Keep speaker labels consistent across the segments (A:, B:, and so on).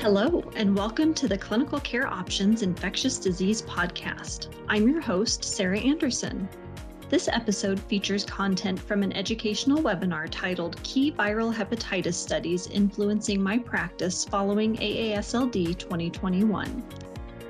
A: Hello, and welcome to the Clinical Care Options Infectious Disease Podcast. I'm your host, Sarah Anderson. This episode features content from an educational webinar titled Key Viral Hepatitis Studies Influencing My Practice Following AASLD 2021.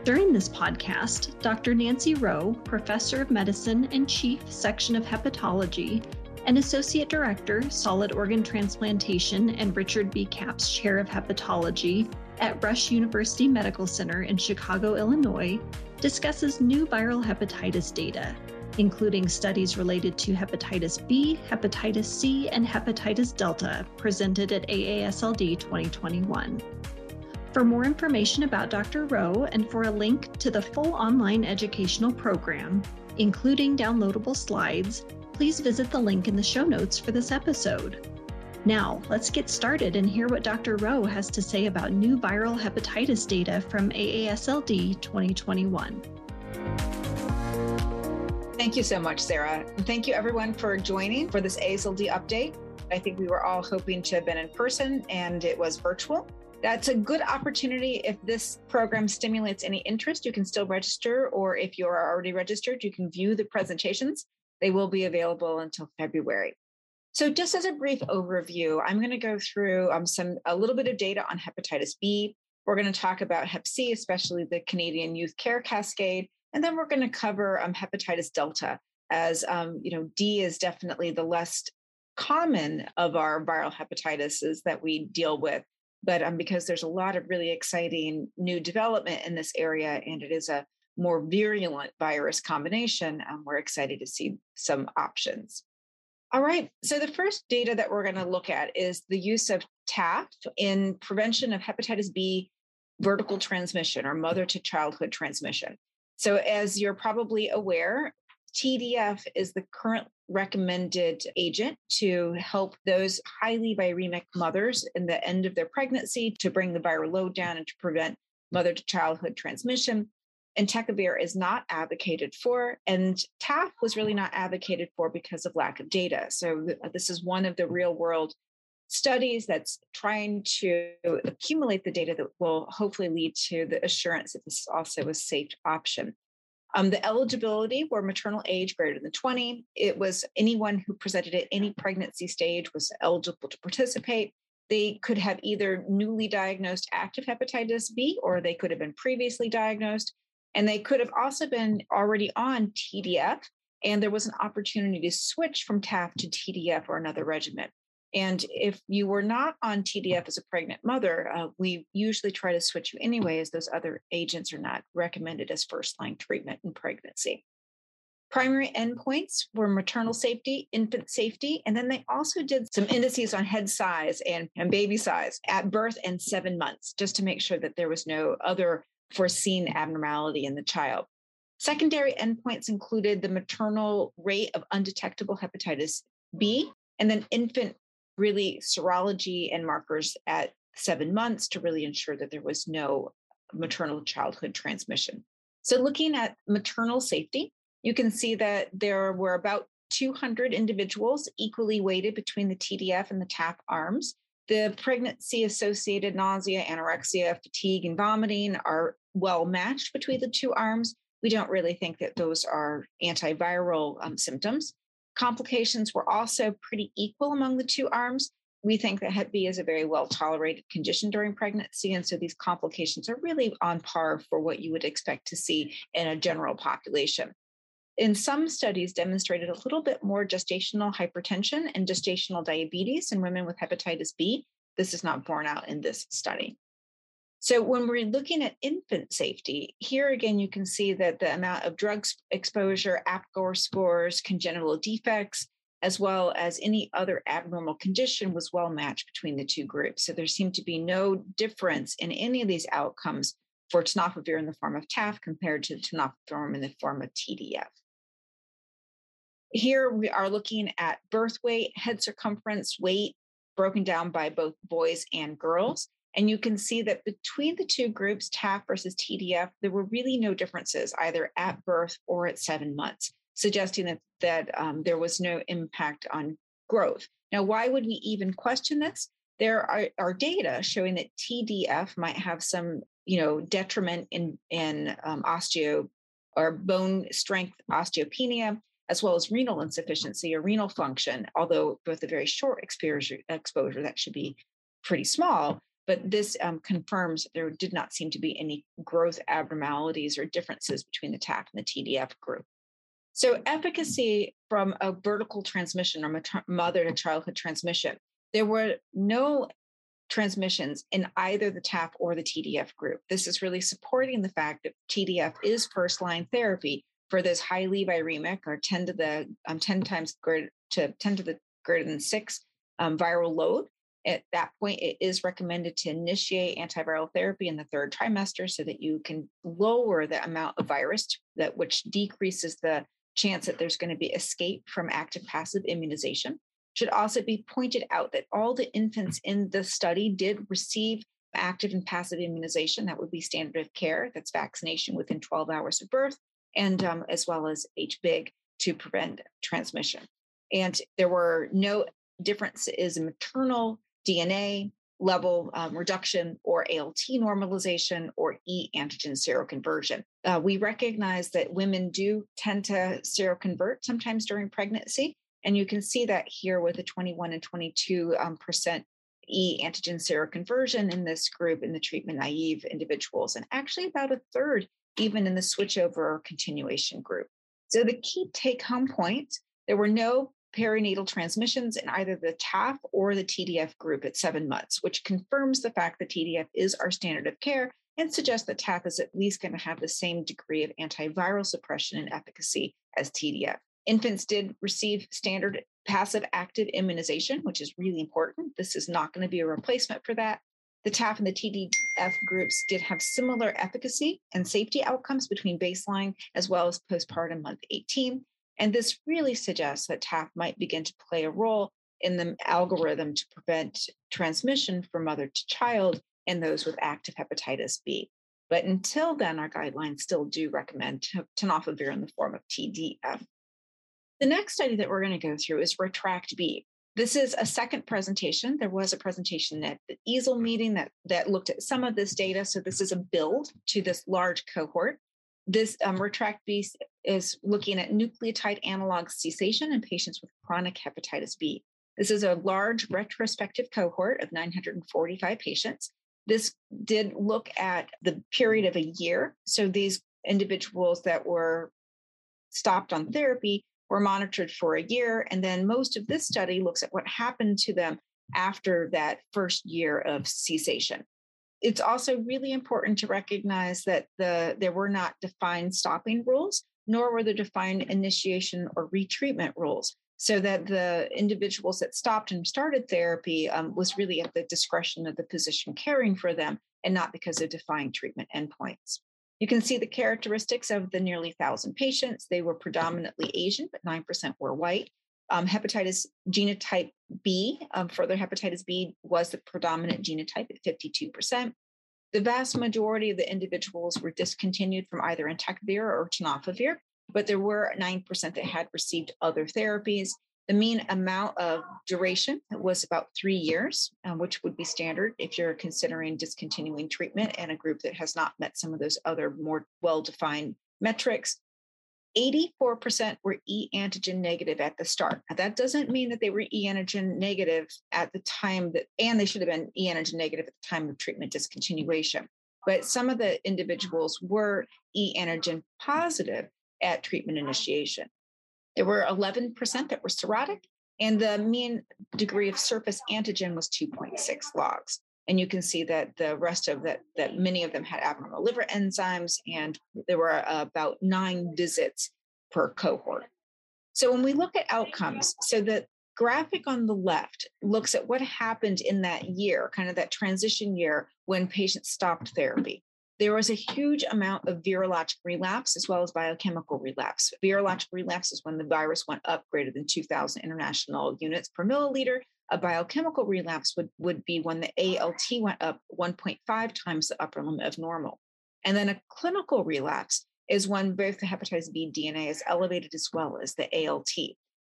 A: During this podcast, Dr. Nancy Reau, Professor of Medicine and Chief Section of Hepatology, and Associate Director, Solid Organ Transplantation, and Richard B. Capps Chair of Hepatology at Rush University Medical Center in Chicago, Illinois, discusses new viral hepatitis data, including studies related to hepatitis B, hepatitis C, and hepatitis Delta presented at AASLD 2021. For more information about Dr. Reau and for a link to the full online educational program, including downloadable slides, please visit the link in the show notes for this episode. Now, let's get started and hear what Dr. Reau has to say about new viral hepatitis data from AASLD 2021.
B: Thank you so much, Sarah. And thank you, everyone, for joining for this AASLD update. I think we were all hoping to have been in person and it was virtual. That's a good opportunity. If this program stimulates any interest, you can still register, or if you are already registered, you can view the presentations. They will be available until February. So, just as a brief overview, I'm going to go through um, some a little bit of data on hepatitis B. We're going to talk about Hep C, especially the Canadian Youth Care Cascade, and then we're going to cover um, hepatitis Delta, as um, you know, D is definitely the less common of our viral hepatitises that we deal with. But um, because there's a lot of really exciting new development in this area, and it is a more virulent virus combination, um, we're excited to see some options. All right. So, the first data that we're going to look at is the use of TAF in prevention of hepatitis B vertical transmission or mother to childhood transmission. So, as you're probably aware, TDF is the current recommended agent to help those highly viremic mothers in the end of their pregnancy to bring the viral load down and to prevent mother to childhood transmission entecavir is not advocated for, and TAF was really not advocated for because of lack of data. So, this is one of the real world studies that's trying to accumulate the data that will hopefully lead to the assurance that this is also a safe option. Um, the eligibility were maternal age greater than 20. It was anyone who presented at any pregnancy stage was eligible to participate. They could have either newly diagnosed active hepatitis B or they could have been previously diagnosed. And they could have also been already on TDF, and there was an opportunity to switch from TAF to TDF or another regimen. And if you were not on TDF as a pregnant mother, uh, we usually try to switch you anyway, as those other agents are not recommended as first line treatment in pregnancy. Primary endpoints were maternal safety, infant safety, and then they also did some indices on head size and, and baby size at birth and seven months, just to make sure that there was no other foreseen abnormality in the child. Secondary endpoints included the maternal rate of undetectable hepatitis B mm-hmm. and then infant really serology and markers at seven months to really ensure that there was no maternal childhood transmission. So, looking at maternal safety, you can see that there were about 200 individuals equally weighted between the TDF and the TAF arms. The pregnancy associated nausea, anorexia, fatigue, and vomiting are well matched between the two arms. We don't really think that those are antiviral um, symptoms. Complications were also pretty equal among the two arms. We think that Hep B is a very well tolerated condition during pregnancy. And so these complications are really on par for what you would expect to see in a general population in some studies demonstrated a little bit more gestational hypertension and gestational diabetes in women with hepatitis B. This is not borne out in this study. So, when we're looking at infant safety, here again, you can see that the amount of drug exposure, APGAR scores, congenital defects, as well as any other abnormal condition was well matched between the two groups. So, there seemed to be no difference in any of these outcomes for tenofovir in the form of TAF compared to tenofovir in the form of TDF. Here we are looking at birth weight, head circumference, weight broken down by both boys and girls. And you can see that between the two groups, TAF versus TDF, there were really no differences either at birth or at seven months, suggesting that, that um, there was no impact on growth. Now, why would we even question this? there are, are data showing that TDF might have some, you know, detriment in in um, osteo or bone strength osteopenia, as well as renal insufficiency or renal function. Although with a very short exposure, exposure that should be pretty small, but this um, confirms there did not seem to be any growth abnormalities or differences between the TAF and the TDF group. So, efficacy from a vertical transmission or mother to childhood transmission, there were no transmissions in either the TAF or the TDF group. This is really supporting the fact that TDF is first line therapy for this highly viremic or 10 to the um, 10 times greater to 10 to the greater than six um, viral load. At that point, it is recommended to initiate antiviral therapy in the third trimester so that you can lower the amount of virus that which decreases the chance that there's going to be escape from active passive immunization. Should also be pointed out that all the infants in the study did receive active and passive immunization. That would be standard of care. That's vaccination within 12 hours of birth, and um, as well as HBIG to prevent transmission. And there were no differences in maternal DNA level um, reduction or ALT normalization or E antigen seroconversion. Uh, we recognize that women do tend to seroconvert sometimes during pregnancy. And you can see that here with a 21 and 22 um, percent E antigen seroconversion in this group in the treatment naive individuals, and actually about a third even in the switchover or continuation group. So the key take home point there were no perinatal transmissions in either the TAF or the TDF group at seven months, which confirms the fact that TDF is our standard of care and suggests that TAF is at least going to have the same degree of antiviral suppression and efficacy as TDF. Infants did receive standard passive active immunization, which is really important. This is not going to be a replacement for that. The TAF and the TDF groups did have similar efficacy and safety outcomes between baseline as well as postpartum month 18. And this really suggests that TAF might begin to play a role in the algorithm to prevent transmission from mother to child in those with active hepatitis B. But until then, our guidelines still do recommend tenofovir in the form of TDF. The next study that we're going to go through is Retract B. This is a second presentation. There was a presentation at the EASL meeting that, that looked at some of this data. So this is a build to this large cohort. This um, Retract B is looking at nucleotide analog cessation in patients with chronic hepatitis B. This is a large retrospective cohort of 945 patients. This did look at the period of a year. So these individuals that were stopped on therapy were monitored for a year. And then most of this study looks at what happened to them after that first year of cessation it's also really important to recognize that the there were not defined stopping rules nor were there defined initiation or retreatment rules so that the individuals that stopped and started therapy um, was really at the discretion of the physician caring for them and not because of defined treatment endpoints you can see the characteristics of the nearly 1,000 patients. They were predominantly Asian, but 9% were white. Um, hepatitis genotype B, um, further hepatitis B was the predominant genotype at 52%. The vast majority of the individuals were discontinued from either entecavir or tenofovir, but there were 9% that had received other therapies. The mean amount of duration was about three years, um, which would be standard if you're considering discontinuing treatment in a group that has not met some of those other more well defined metrics. 84% were e antigen negative at the start. Now, that doesn't mean that they were e antigen negative at the time that, and they should have been e antigen negative at the time of treatment discontinuation. But some of the individuals were e antigen positive at treatment initiation. There were 11% that were cirrhotic, and the mean degree of surface antigen was 2.6 logs. And you can see that the rest of that that many of them had abnormal liver enzymes and there were uh, about nine visits per cohort. So when we look at outcomes so the graphic on the left looks at what happened in that year kind of that transition year when patients stopped therapy there was a huge amount of virologic relapse as well as biochemical relapse. Virologic relapse is when the virus went up greater than 2,000 international units per milliliter. A biochemical relapse would, would be when the ALT went up 1.5 times the upper limit of normal. And then a clinical relapse is when both the hepatitis B DNA is elevated as well as the ALT.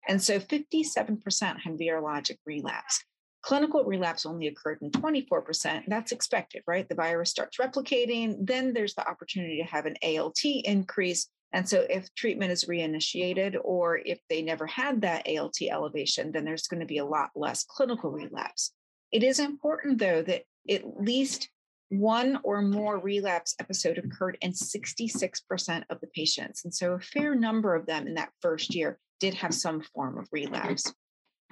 B: And so 57% had virologic relapse. Clinical relapse only occurred in 24%. That's expected, right? The virus starts replicating, then there's the opportunity to have an ALT increase. And so, if treatment is reinitiated or if they never had that ALT elevation, then there's going to be a lot less clinical relapse. It is important, though, that at least one or more relapse episode occurred in 66% of the patients. And so, a fair number of them in that first year did have some form of relapse.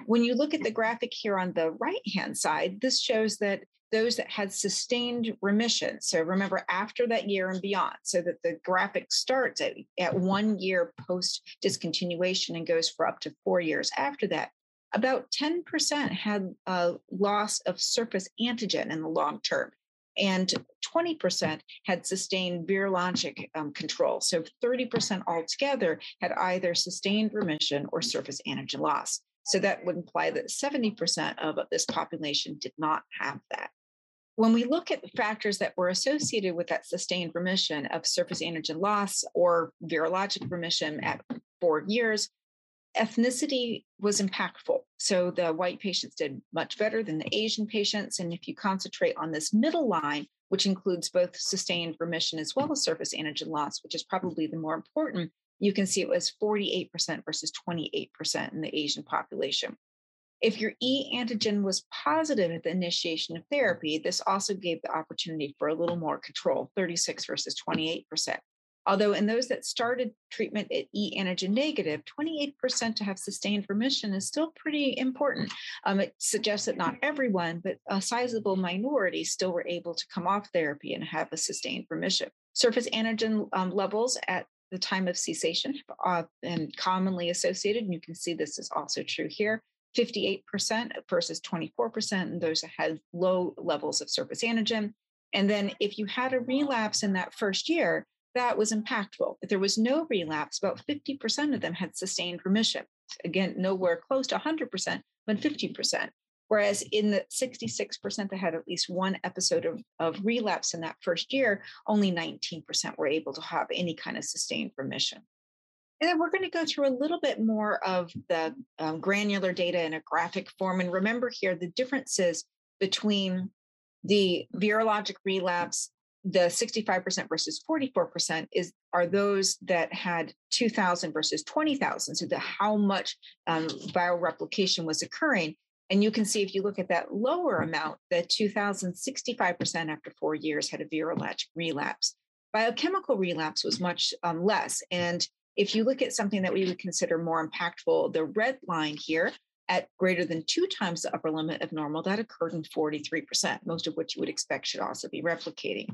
B: When you look at the graphic here on the right hand side, this shows that those that had sustained remission. So remember, after that year and beyond, so that the graphic starts at, at one year post discontinuation and goes for up to four years after that. About 10% had a loss of surface antigen in the long term, and 20% had sustained virologic um, control. So 30% altogether had either sustained remission or surface antigen loss. So that would imply that 70% of this population did not have that. When we look at the factors that were associated with that sustained remission of surface antigen loss or virologic remission at four years, ethnicity was impactful. So the white patients did much better than the Asian patients. And if you concentrate on this middle line, which includes both sustained remission as well as surface antigen loss, which is probably the more important, you can see it was 48% versus 28% in the Asian population. If your E antigen was positive at the initiation of therapy, this also gave the opportunity for a little more control, 36 versus 28%. Although in those that started treatment at E antigen negative, 28% to have sustained remission is still pretty important. Um, it suggests that not everyone, but a sizable minority still were able to come off therapy and have a sustained remission. Surface antigen um, levels at the time of cessation uh, and commonly associated, and you can see this is also true here. 58% versus 24%, and those that had low levels of surface antigen. And then if you had a relapse in that first year, that was impactful. If there was no relapse, about 50% of them had sustained remission. Again, nowhere close to 100%, but 50%. Whereas in the 66% that had at least one episode of, of relapse in that first year, only 19% were able to have any kind of sustained remission. And then we're going to go through a little bit more of the um, granular data in a graphic form. And remember here the differences between the virologic relapse, the 65% versus 44% is are those that had 2,000 versus 20,000. So the how much um, viral replication was occurring. And you can see if you look at that lower amount, that 2,065% after four years had a virologic relapse. Biochemical relapse was much um, less. And if you look at something that we would consider more impactful, the red line here at greater than two times the upper limit of normal, that occurred in 43%, most of which you would expect should also be replicating.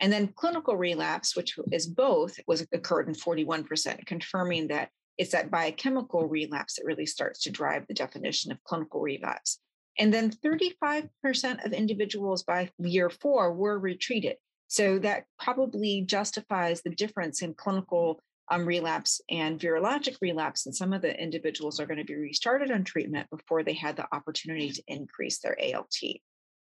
B: And then clinical relapse, which is both, was occurred in 41%, confirming that it's that biochemical relapse that really starts to drive the definition of clinical relapse. And then 35% of individuals by year four were retreated. So that probably justifies the difference in clinical um, relapse and virologic relapse. And some of the individuals are going to be restarted on treatment before they had the opportunity to increase their ALT.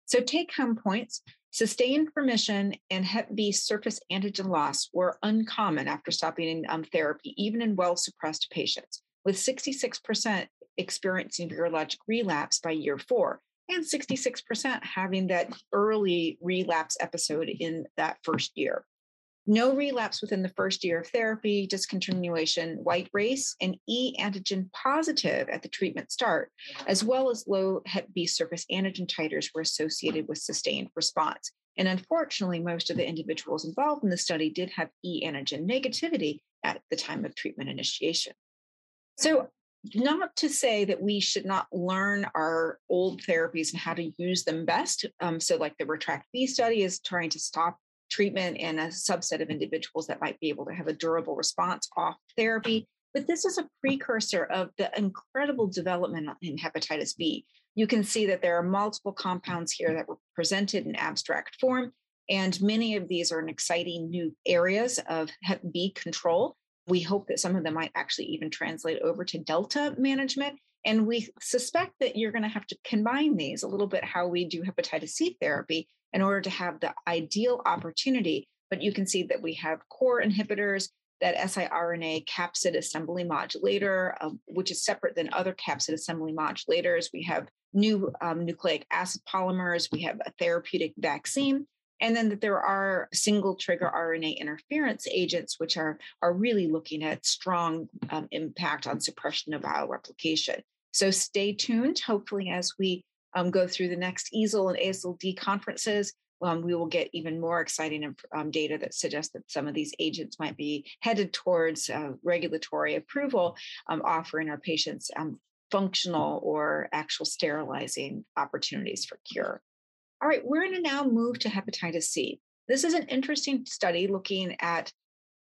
B: So, take home points sustained remission and Hep B surface antigen loss were uncommon after stopping um, therapy, even in well suppressed patients, with 66% experiencing virologic relapse by year four, and 66% having that early relapse episode in that first year no relapse within the first year of therapy, discontinuation, white race, and E antigen positive at the treatment start, as well as low Hep B surface antigen titers were associated with sustained response. And unfortunately, most of the individuals involved in the study did have E antigen negativity at the time of treatment initiation. So, not to say that we should not learn our old therapies and how to use them best. Um, so, like the Retract B study is trying to stop treatment in a subset of individuals that might be able to have a durable response off therapy. But this is a precursor of the incredible development in hepatitis B. You can see that there are multiple compounds here that were presented in abstract form, and many of these are in exciting new areas of Hep B control. We hope that some of them might actually even translate over to Delta management. And we suspect that you're going to have to combine these a little bit how we do hepatitis C therapy in order to have the ideal opportunity. But you can see that we have core inhibitors, that siRNA capsid assembly modulator, uh, which is separate than other capsid assembly modulators. We have new um, nucleic acid polymers, we have a therapeutic vaccine, and then that there are single trigger RNA interference agents, which are, are really looking at strong um, impact on suppression of viral replication. So stay tuned. Hopefully, as we um, go through the next EASL and ASLD conferences, um, we will get even more exciting um, data that suggests that some of these agents might be headed towards uh, regulatory approval, um, offering our patients um, functional or actual sterilizing opportunities for cure. All right, we're going to now move to hepatitis C. This is an interesting study looking at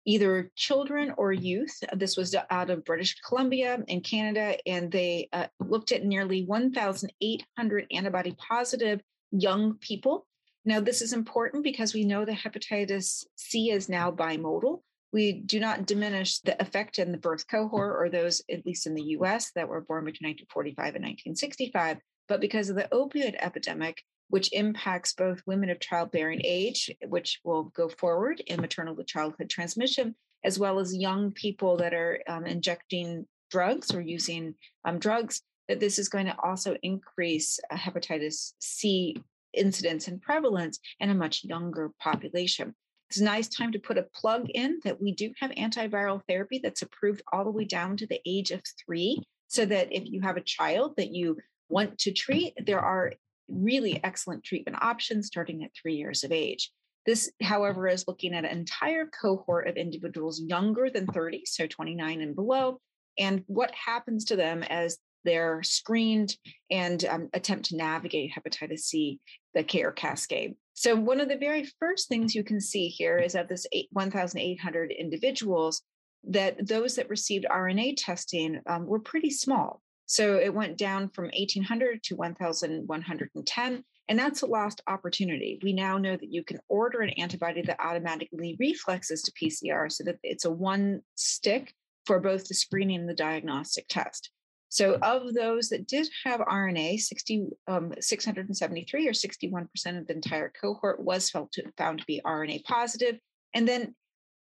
B: either children or youth. This was out of British Columbia in Canada, and they uh, looked at nearly 1,800 antibody positive young people. Now, this is important because we know that hepatitis C is now bimodal. We do not diminish the effect in the birth cohort or those, at least in the US, that were born between 1945 and 1965. But because of the opioid epidemic, which impacts both women of childbearing age, which will go forward in maternal to childhood transmission, as well as young people that are um, injecting drugs or using um, drugs, that this is going to also increase uh, hepatitis C incidence and prevalence in a much younger population. It's a nice time to put a plug in that we do have antiviral therapy that's approved all the way down to the age of three. So that if you have a child that you want to treat, there are really excellent treatment options starting at three years of age. This, however, is looking at an entire cohort of individuals younger than 30, so 29 and below, and what happens to them as they're screened and um, attempt to navigate hepatitis C, the care cascade. So, one of the very first things you can see here is that this 1,800 individuals, that those that received RNA testing um, were pretty small. So, it went down from 1,800 to 1,110. And that's a lost opportunity. We now know that you can order an antibody that automatically reflexes to PCR so that it's a one stick for both the screening and the diagnostic test. So, of those that did have RNA, 60, um, 673 or 61% of the entire cohort was felt to, found to be RNA positive. And then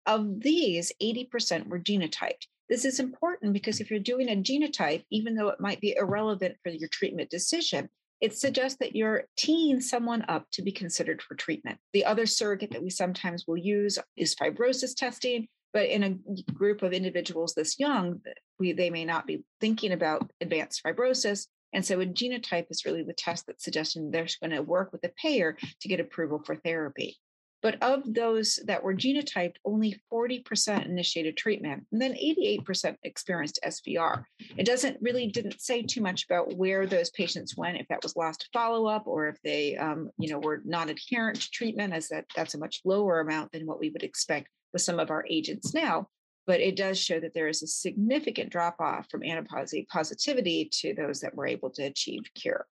B: of these, 80% were genotyped. This is important because if you're doing a genotype, even though it might be irrelevant for your treatment decision, it suggests that you're teeing someone up to be considered for treatment. The other surrogate that we sometimes will use is fibrosis testing. But in a group of individuals this young, we, they may not be thinking about advanced fibrosis. And so a genotype is really the test that's suggesting they're going to work with the payer to get approval for therapy. But of those that were genotyped, only 40% initiated treatment, and then 88% experienced SVR. It doesn't really didn't say too much about where those patients went, if that was lost follow up, or if they, um, you know, were not adherent to treatment, as that that's a much lower amount than what we would expect with some of our agents now. But it does show that there is a significant drop off from antibody positivity to those that were able to achieve cure.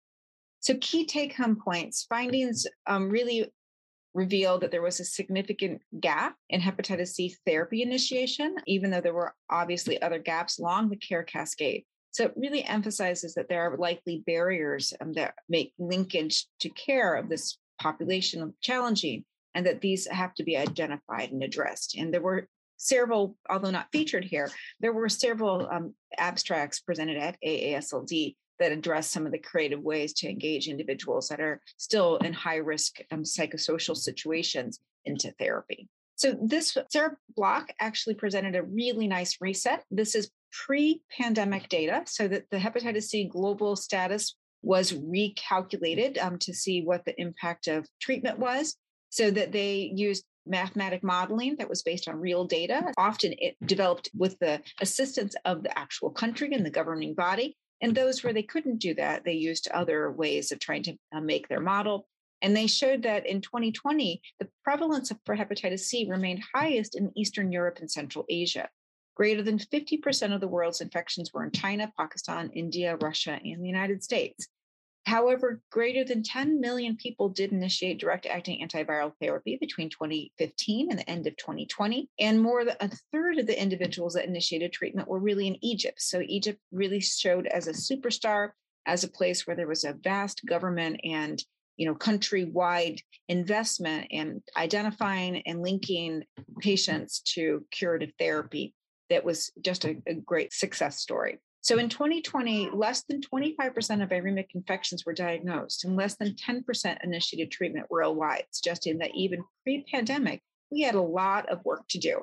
B: So, key take home points findings um, really revealed that there was a significant gap in hepatitis C therapy initiation, even though there were obviously other gaps along the care cascade. So it really emphasizes that there are likely barriers um, that make linkage to care of this population challenging and that these have to be identified and addressed. And there were several, although not featured here, there were several um, abstracts presented at AASLD that address some of the creative ways to engage individuals that are still in high risk um, psychosocial situations into therapy. So this Sarah Blach actually presented a really nice reset. This is pre-pandemic data, so that the hepatitis C global status was recalculated um, to see what the impact of treatment was so that they used mathematic modeling that was based on real data. Often it developed with the assistance of the actual country and the governing body. And those where they couldn't do that, they used other ways of trying to uh, make their model. And they showed that in 2020, the prevalence for hepatitis C remained highest in Eastern Europe and Central Asia. Greater than 50% of the world's infections were in China, Pakistan, India, Russia, and the United States. However, greater than 10 million people did initiate direct acting antiviral therapy between 2015 and the end of 2020. And more than a third of the individuals that initiated treatment were really in Egypt. So Egypt really showed as a superstar, as a place where there was a vast government and you know, countrywide investment in identifying and linking patients to curative therapy that was just a, a great success story. So in 2020, less than 25% of viremic infections were diagnosed and less than 10% initiated treatment worldwide, suggesting that even pre pandemic, we had a lot of work to do.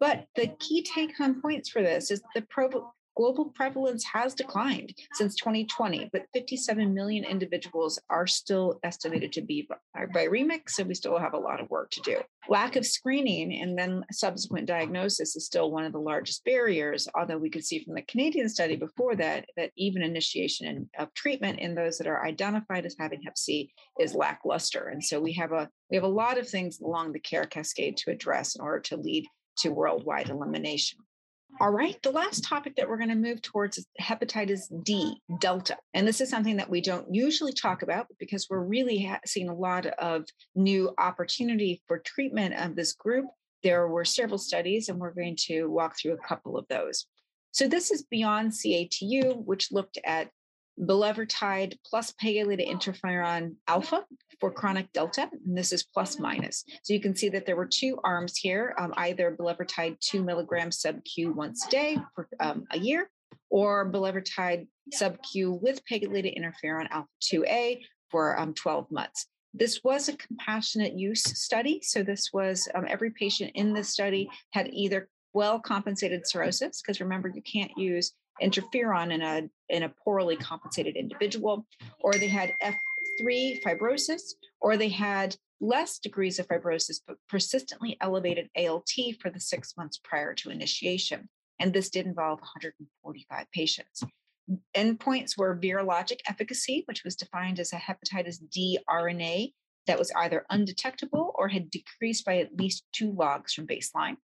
B: But the key take home points for this is the pro- global prevalence has declined since 2020, but 57 million individuals are still estimated to be uh, viremic, so we still have a lot of work to do. Lack of screening and then subsequent diagnosis is still one of the largest barriers, although we could see from the Canadian study before that that even initiation of treatment in those that are identified as having hep C is lackluster. And so we have a we have a lot of things along the care cascade to address in order to lead to worldwide elimination. All right, the last topic that we're going to move towards is hepatitis D, Delta. And this is something that we don't usually talk about because we're really ha- seeing a lot of new opportunity for treatment of this group. There were several studies, and we're going to walk through a couple of those. So, this is beyond CATU, which looked at bulevirtide plus pegylated interferon alpha for chronic delta, and this is plus minus. So you can see that there were two arms here, um, either bulevirtide 2 milligrams sub-Q once a day for um, a year, or bulevirtide sub-Q with pegylated interferon alpha 2A for um, 12 months. This was a compassionate use study. So this was um, every patient in this study had either well compensated cirrhosis, because remember, you can't use interferon in a in a poorly compensated individual, or they had F3 fibrosis, or they had less degrees of fibrosis but persistently elevated ALT for the six months prior to initiation. And this did involve 145 patients. Endpoints were virologic efficacy, which was defined as a hepatitis D RNA that was either undetectable or had decreased by at least two logs from baseline.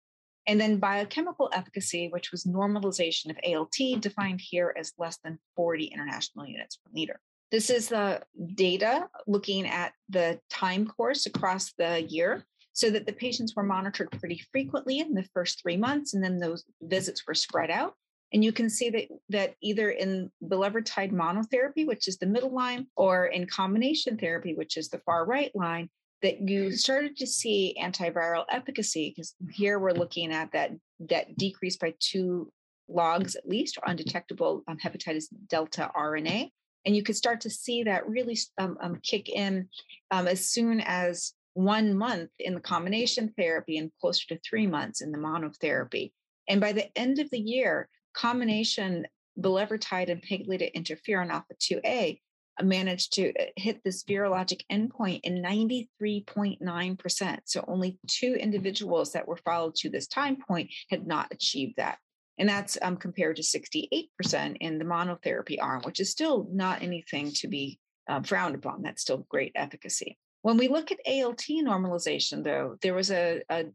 B: And then biochemical efficacy, which was normalization of ALT, defined here as less than 40 international units per liter. This is the data looking at the time course across the year so that the patients were monitored pretty frequently in the first three months, and then those visits were spread out. And you can see that, that either in bulevirtide monotherapy, which is the middle line, or in combination therapy, which is the far right line, that you started to see antiviral efficacy because here we're looking at that that decrease by two logs at least or undetectable um, hepatitis delta RNA. And you could start to see that really um, um, kick in um, as soon as one month in the combination therapy and closer to three months in the monotherapy. And by the end of the year, combination bulevirtide and pegylated interferon alpha 2A managed to uh, hit this virologic endpoint in 93.9%. So only two individuals that were followed to this time point had not achieved that. And that's um, compared to 68% in the monotherapy arm, which is still not anything to be uh, frowned upon. That's still great efficacy. When we look at ALT normalization, though, there was a, a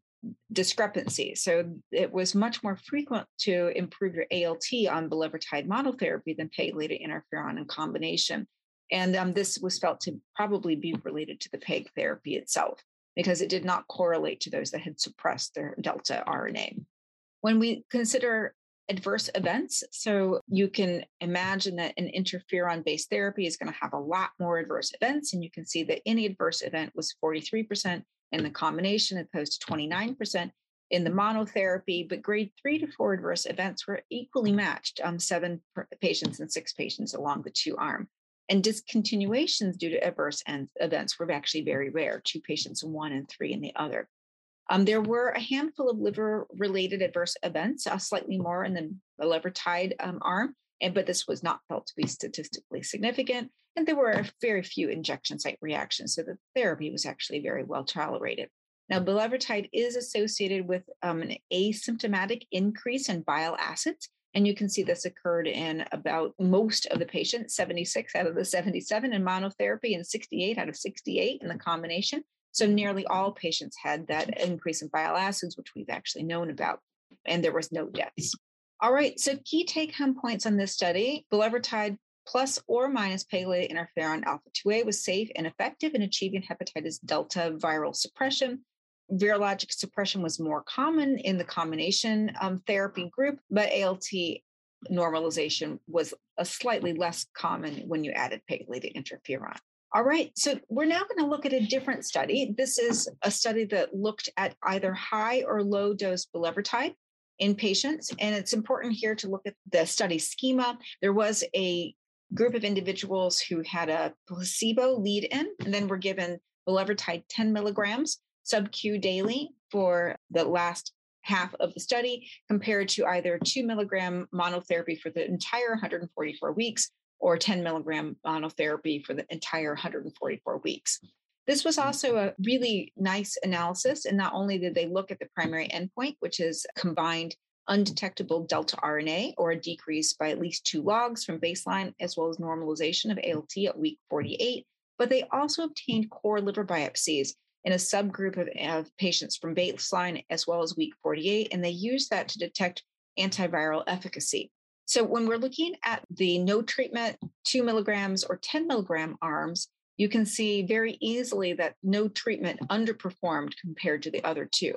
B: discrepancy. So it was much more frequent to improve your ALT on bulevirtide monotherapy than pegylated interferon in combination. And um, this was felt to probably be related to the PEG therapy itself because it did not correlate to those that had suppressed their delta RNA. When we consider adverse events, so you can imagine that an interferon based therapy is going to have a lot more adverse events. And you can see that any adverse event was 43% in the combination opposed to 29% in the monotherapy, but grade three to four adverse events were equally matched, um, seven patients and six patients along the two arm. And discontinuations due to adverse events were actually very rare, two patients one and three in the other. Um, there were a handful of liver related adverse events, uh, slightly more in the bulevirtide um, arm, and, but this was not felt to be statistically significant. And there were very few injection site reactions, so the therapy was actually very well tolerated. Now, bulevirtide is associated with um, an asymptomatic increase in bile acids, and you can see this occurred in about most of the patients 76 out of the 77 in monotherapy and 68 out of 68 in the combination. So nearly all patients had that increase in bile acids, which we've actually known about, and there was no deaths. All right, so key take home points on this study bulevirtide plus or minus pegylated interferon alpha 2A was safe and effective in achieving hepatitis delta viral suppression virologic suppression was more common in the combination um, therapy group, but ALT normalization was a slightly less common when you added pegylated interferon. All right, so we're now going to look at a different study. This is a study that looked at either high or low dose bulevirtide in patients. And it's important here to look at the study schema. There was a group of individuals who had a placebo lead in, and then were given bulevirtide 10 milligrams sub-Q daily for the last half of the study, compared to either two milligram monotherapy for the entire 144 weeks or 10 milligram monotherapy for the entire 144 weeks. This was mm-hmm. also a really nice analysis. And not only did they look at the primary endpoint, which is combined undetectable delta RNA or a decrease by at least two logs from baseline, as well as normalization of ALT at week 48, but they also obtained core liver biopsies in a subgroup of, of patients from baseline as well as week 48, and they used that to detect antiviral efficacy. So when we're looking at the no treatment, two milligrams or 10 milligram arms, you can see very easily that no treatment underperformed compared to the other two.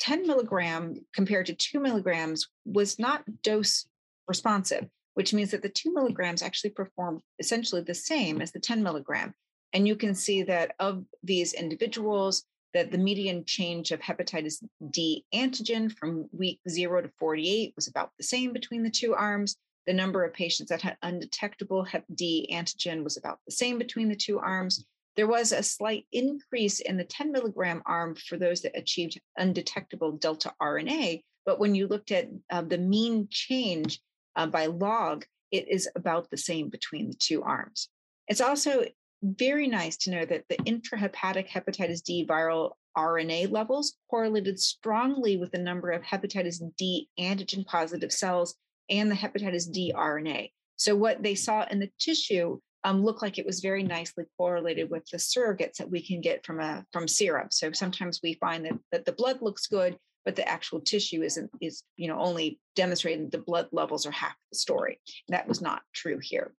B: 10 milligram compared to two milligrams was not dose responsive, which means that the two milligrams actually performed essentially the same as the 10 milligram. And you can see that of these individuals, that the median change of hepatitis D antigen from week zero to 48 was about the same between the two arms. The number of patients that had undetectable Hep D antigen was about the same between the two arms. There was a slight increase in the 10 milligram arm for those that achieved undetectable delta RNA. But when you looked at uh, the mean change uh, by log, it is about the same between the two arms. It's also very nice to know that the intrahepatic hepatitis D viral RNA levels correlated strongly with the number of hepatitis D antigen positive cells and the hepatitis D RNA. So what they saw in the tissue um, looked like it was very nicely correlated with the surrogates that we can get from a from serum. So sometimes we find that, that the blood looks good, but the actual tissue isn't is you know only demonstrating the blood levels are half the story. That was not true here.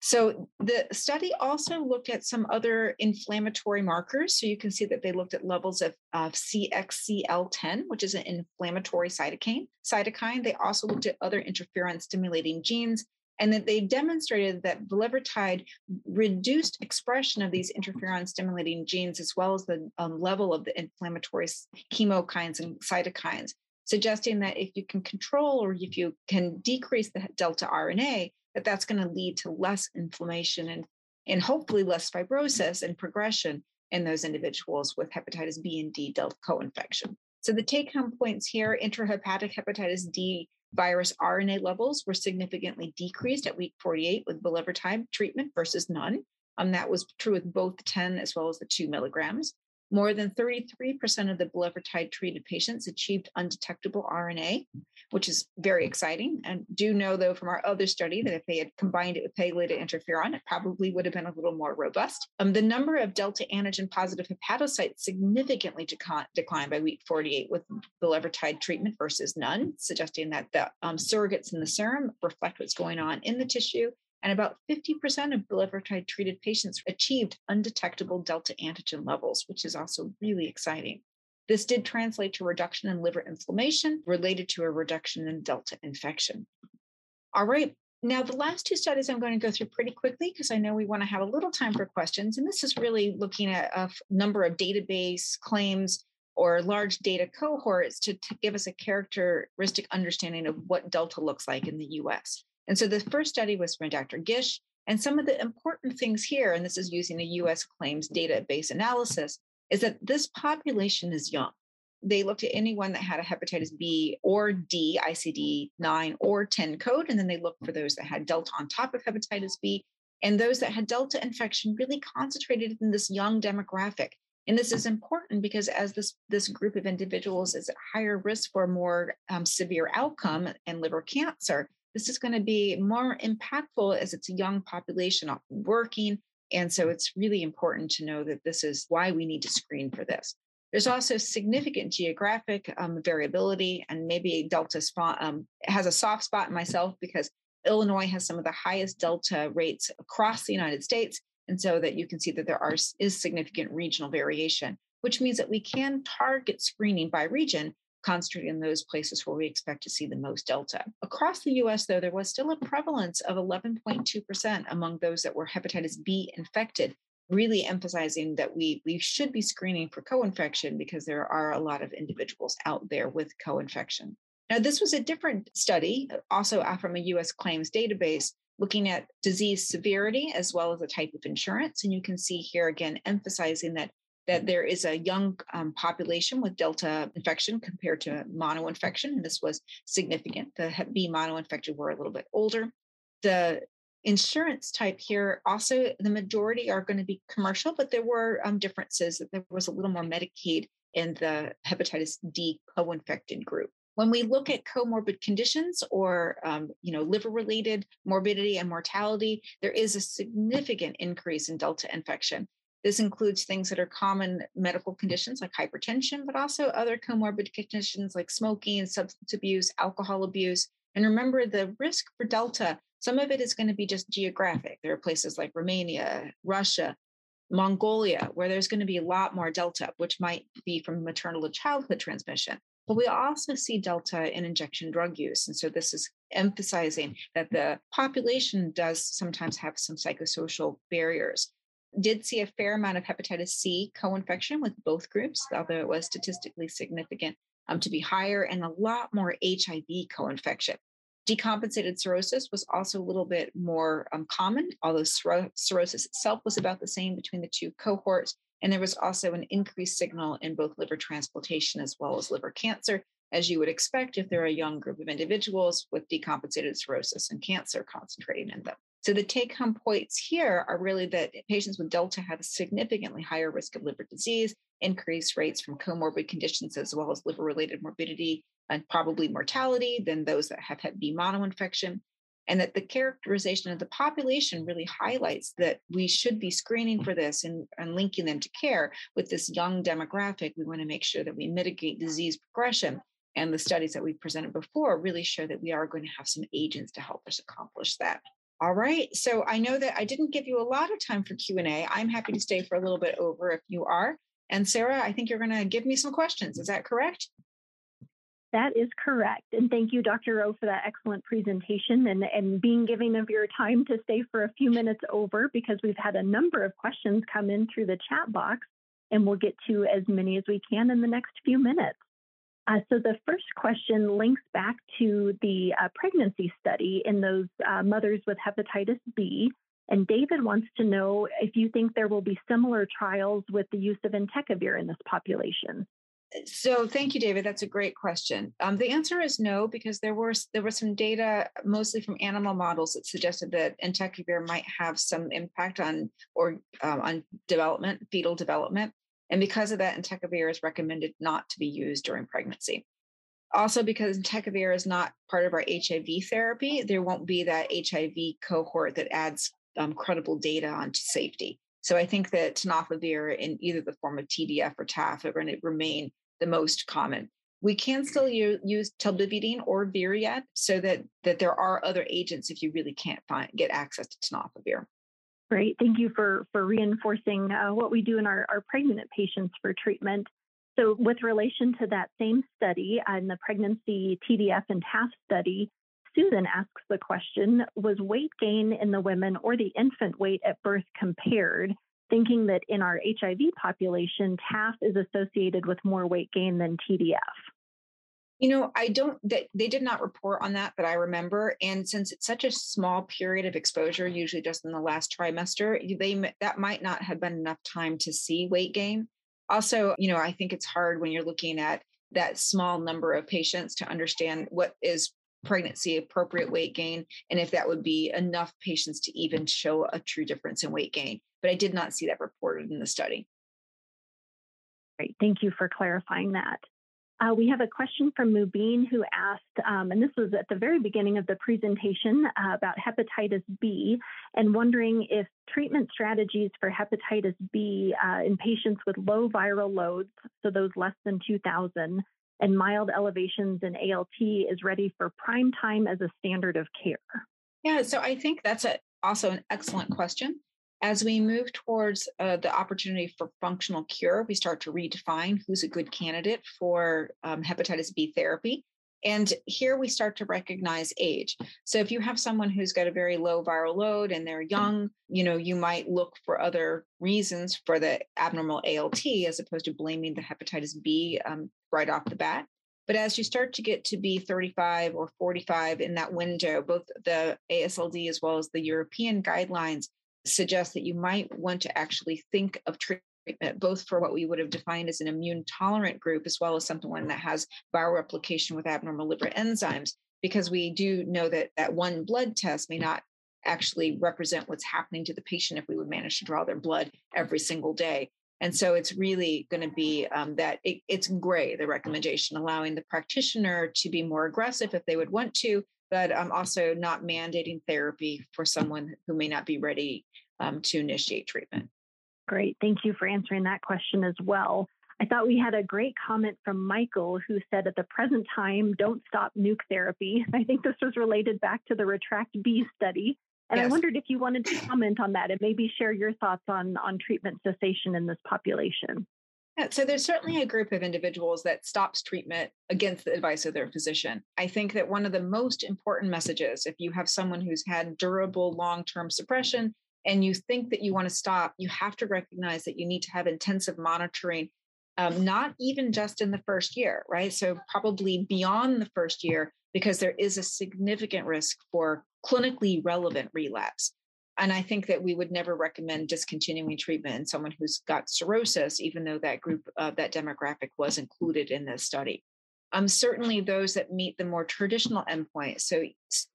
B: So the study also looked at some other inflammatory markers. So you can see that they looked at levels of, of CXCL10, which is an inflammatory cytokine. Cytokine. They also looked at other interferon stimulating genes, and that they demonstrated that bulevirtide reduced expression of these interferon stimulating genes as well as the um, level of the inflammatory chemokines and cytokines, suggesting that if you can control or if you can decrease the delta RNA, that that's going to lead to less inflammation and and hopefully less fibrosis and progression in those individuals with hepatitis B and D delta co-infection. So the take-home points here: intrahepatic hepatitis D virus RNA levels were significantly decreased at week 48 with bulevirtide treatment versus none. Um, that was true with both 10 as well as the 2 milligrams. More than 33% of the bulevirtide treated patients achieved undetectable RNA, which is very exciting. And do know, though, from our other study that if they had combined it with pegylated interferon, it probably would have been a little more robust. Um, the number of delta antigen positive hepatocytes significantly declined by week 48 with bulevirtide treatment versus none, suggesting that the um, surrogates in the serum reflect what's going on in the tissue and about 50% of bulevirtide treated patients achieved undetectable delta antigen levels, which is also really exciting. This did translate to reduction in liver inflammation related to a reduction in delta infection. All right, now the last two studies I'm going to go through pretty quickly because I know we want to have a little time for questions. And this is really looking at a number of database claims or large data cohorts to, to give us a characteristic understanding of what delta looks like in the US. And so the first study was from Dr. Gish. And some of the important things here, and this is using a US claims database analysis, is that this population is young. They looked at anyone that had a hepatitis B or D, ICD 9 or 10 code, and then they looked for those that had Delta on top of hepatitis B. And those that had Delta infection really concentrated in this young demographic. And this is important because as this, this group of individuals is at higher risk for more um, severe outcome and liver cancer, this is going to be more impactful as it's a young population working. And so it's really important to know that this is why we need to screen for this. There's also significant geographic um, variability, and maybe Delta spot, um, has a soft spot in myself because Illinois has some of the highest Delta rates across the United States. And so that you can see that there are, is significant regional variation, which means that we can target screening by region concentrated in those places where we expect to see the most delta. Across the US, though, there was still a prevalence of 11.2% among those that were hepatitis B infected really emphasizing that we we should be screening for co-infection because there are a lot of individuals out there with co-infection. Now, this was a different study, also uh, from a US claims database, looking at disease severity as well as a type of insurance. And you can see here again emphasizing that that there is a young um, population with delta infection compared to mono infection. And this was significant. The B mono infected were a little bit older. The insurance type here also the majority are going to be commercial but there were um, differences there was a little more medicaid in the hepatitis d co-infected group when we look at comorbid conditions or um, you know liver related morbidity and mortality there is a significant increase in delta infection this includes things that are common medical conditions like hypertension but also other comorbid conditions like smoking substance abuse alcohol abuse and remember the risk for delta some of it is going to be just geographic. There are places like Romania, Russia, Mongolia, where there's going to be a lot more Delta, which might be from maternal to childhood transmission. But we also see Delta in injection drug use. And so this is emphasizing that the population does sometimes have some psychosocial barriers. Did see a fair amount of hepatitis C co infection with both groups, although it was statistically significant um, to be higher, and a lot more HIV co infection. Decompensated cirrhosis was also a little bit more um, common, although cirrhosis itself was about the same between the two cohorts. And there was also an increased signal in both liver transplantation as well as liver cancer, as you would expect if there are a young group of individuals with decompensated cirrhosis and cancer concentrating in them. So the take home points here are really that patients with Delta have a significantly higher risk of liver disease, increased rates from comorbid conditions as well as liver related morbidity and probably mortality than those that have Hep B mono infection. And that the characterization of the population really highlights that we should be screening mm. for this and, and linking them to care with this young demographic. We want to make sure that we mitigate disease progression. And the studies that we presented before really show that we are going to have some agents to help us accomplish that. All right. So I know that I didn't give you a lot of time for Q&A. I'm happy to stay for a little bit over if you are. And Sarah, I think you're going to give me some questions. Is that correct?
A: That is correct. And thank you, Dr. Reau, for that excellent presentation and, and being giving of your time to stay for a few minutes over because we've had a number of questions come in through the chat box, and we'll get to as many as we can in the next few minutes. Uh, so the first question links back to the uh, pregnancy study in those uh, mothers with hepatitis B. And David wants to know if you think there will be similar trials with the use of entecavir in this population.
B: So thank you, David. That's a great question. Um, the answer is no, because there were there was some data, mostly from animal models, that suggested that entecavir might have some impact on or um, on development, fetal development, and because of that, entecavir is recommended not to be used during pregnancy. Also, because entecavir is not part of our HIV therapy, there won't be that HIV cohort that adds um, credible data onto safety. So I think that tenofovir in either the form of TDF or TAF are going to remain the most common. We can still use, telbivudine or Viread so that that there are other agents if you really can't find get access to tenofovir.
A: Great, thank you for for reinforcing uh, what we do in our, our pregnant patients for treatment. So, with relation to that same study and the pregnancy TDF and TAF study, Susan asks the question Was weight gain in the women or the infant weight at birth compared? thinking that in our HIV population, TAF is associated with more weight gain than TDF?
B: You know, I don't, they, they did not report on that, but I remember. And since it's such a small period of exposure, usually just in the last trimester, they that might not have been enough time to see weight gain. Also, you know, I think it's hard when you're looking at that small number of patients to understand what is pregnancy appropriate weight gain and if that would be enough patients to even show a true difference in weight gain but I did not see that reported in the study.
A: Great, thank you for clarifying that. Uh, we have a question from Mubin who asked, um, and this was at the very beginning of the presentation uh, about hepatitis B, and wondering if treatment strategies for hepatitis B uh, in patients with low viral loads, so those less than 2,000, and mild elevations in ALT is ready for prime time as a standard of care.
B: Yeah, so I think that's a, also an excellent question. As we move towards uh, the opportunity for functional cure, we start to redefine who's a good candidate for um, hepatitis B therapy. And here we start to recognize age. So if you have someone who's got a very low viral load and they're young, you know, you might look for other reasons for the abnormal ALT as opposed to blaming the hepatitis B um, right off the bat. But as you start to get to be 35 or 45 in that window, both the AASLD as well as the European guidelines suggest that you might want to actually think of treatment both for what we would have defined as an immune tolerant group, as well as someone that has viral replication with abnormal liver enzymes, because we do know that that one blood test may not actually represent what's happening to the patient if we would manage to draw their blood every single day. And so it's really going to be um, that it, it's gray, the recommendation, allowing the practitioner to be more aggressive if they would want to, but um, also not mandating therapy for someone who may not be ready um, to initiate treatment.
A: Great. Thank you for answering that question as well. I thought we had a great comment from Michael who said at the present time, don't stop nuke therapy. I think this was related back to the Retract B study. And yes. I wondered if you wanted to comment on that and maybe share your thoughts on, on treatment cessation in this population.
B: So there's certainly a group of individuals that stops treatment against the advice of their physician. I think that one of the most important messages, if you have someone who's had durable long term suppression and you think that you want to stop, you have to recognize that you need to have intensive monitoring, um, not even just in the first year, right? So, probably beyond the first year, because there is a significant risk for clinically relevant relapse. And I think that we would never recommend discontinuing treatment in someone who's got cirrhosis, even though that group, uh, that demographic was included in this study. Um, certainly, those that meet the more traditional endpoint, so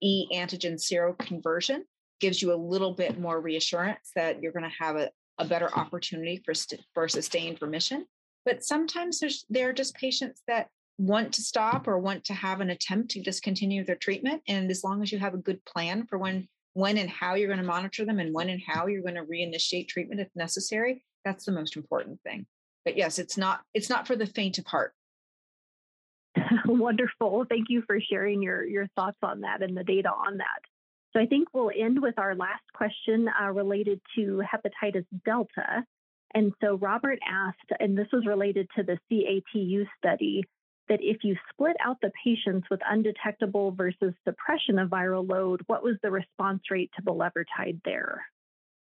B: e antigen seroconversion, gives you a little bit more reassurance that you're going to have a, a better opportunity for, st- for sustained remission. But sometimes there's there are just patients that want to stop or want to have an attempt to discontinue their treatment. And as long as you have a good plan for when when and how you're going to monitor them and when and how you're going to reinitiate treatment if necessary, that's the most important thing. But yes, it's not it's not for the faint of heart.
A: Wonderful. Thank you for sharing your your thoughts on that and the data on that. So I think we'll end with our last question uh, related to hepatitis delta. And so Robert asked, and this was related to the CATU study, that if you split out the patients with undetectable versus suppression of viral load, what was the response rate to bulevirtide there?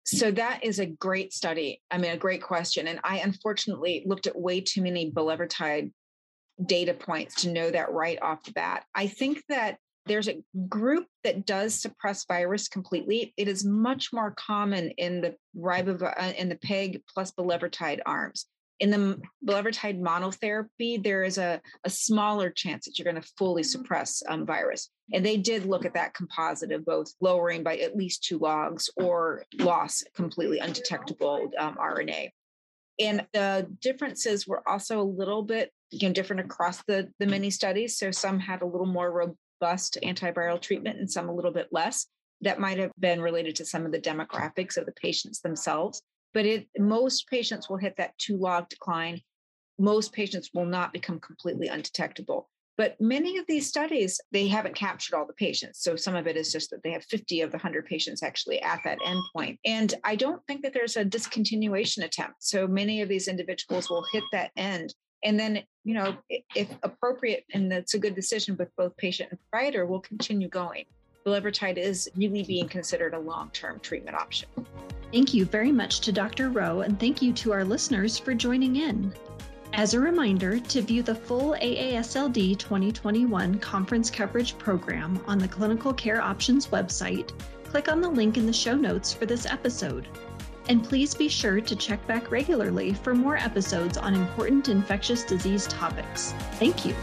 B: So that is a great study. I mean, a great question. And I unfortunately looked at way too many bulevirtide data points to know that right off the bat. I think that there's a group that does suppress virus completely. It is much more common in the ribav uh, in the PEG plus bulevirtide arms. In the bulevirtide monotherapy, there is a, a smaller chance that you're going to fully suppress um, virus. And they did look at that composite of both lowering by at least two logs or loss completely undetectable um, RNA. And the differences were also a little bit you know different across the the many studies so some had a little more robust antiviral treatment and some a little bit less. That might have been related to some of the demographics of the patients themselves. But it, most patients will hit that two log decline. Most patients will not become completely undetectable. But many of these studies, they haven't captured all the patients. So some of it is just that they have 50 of the 100 patients actually at that endpoint. And I don't think that there's a discontinuation attempt. So many of these individuals will hit that end and then you know if appropriate and that's a good decision with both patient and provider we'll continue going bulevirtide is really being considered a long-term treatment option
A: thank you very much to dr Reau and thank you to our listeners for joining in as a reminder, to view the full AASLD 2021 conference coverage program on the Clinical Care Options website, click on the link in the show notes for this episode. And please be sure to check back regularly for more episodes on important infectious disease topics. Thank you.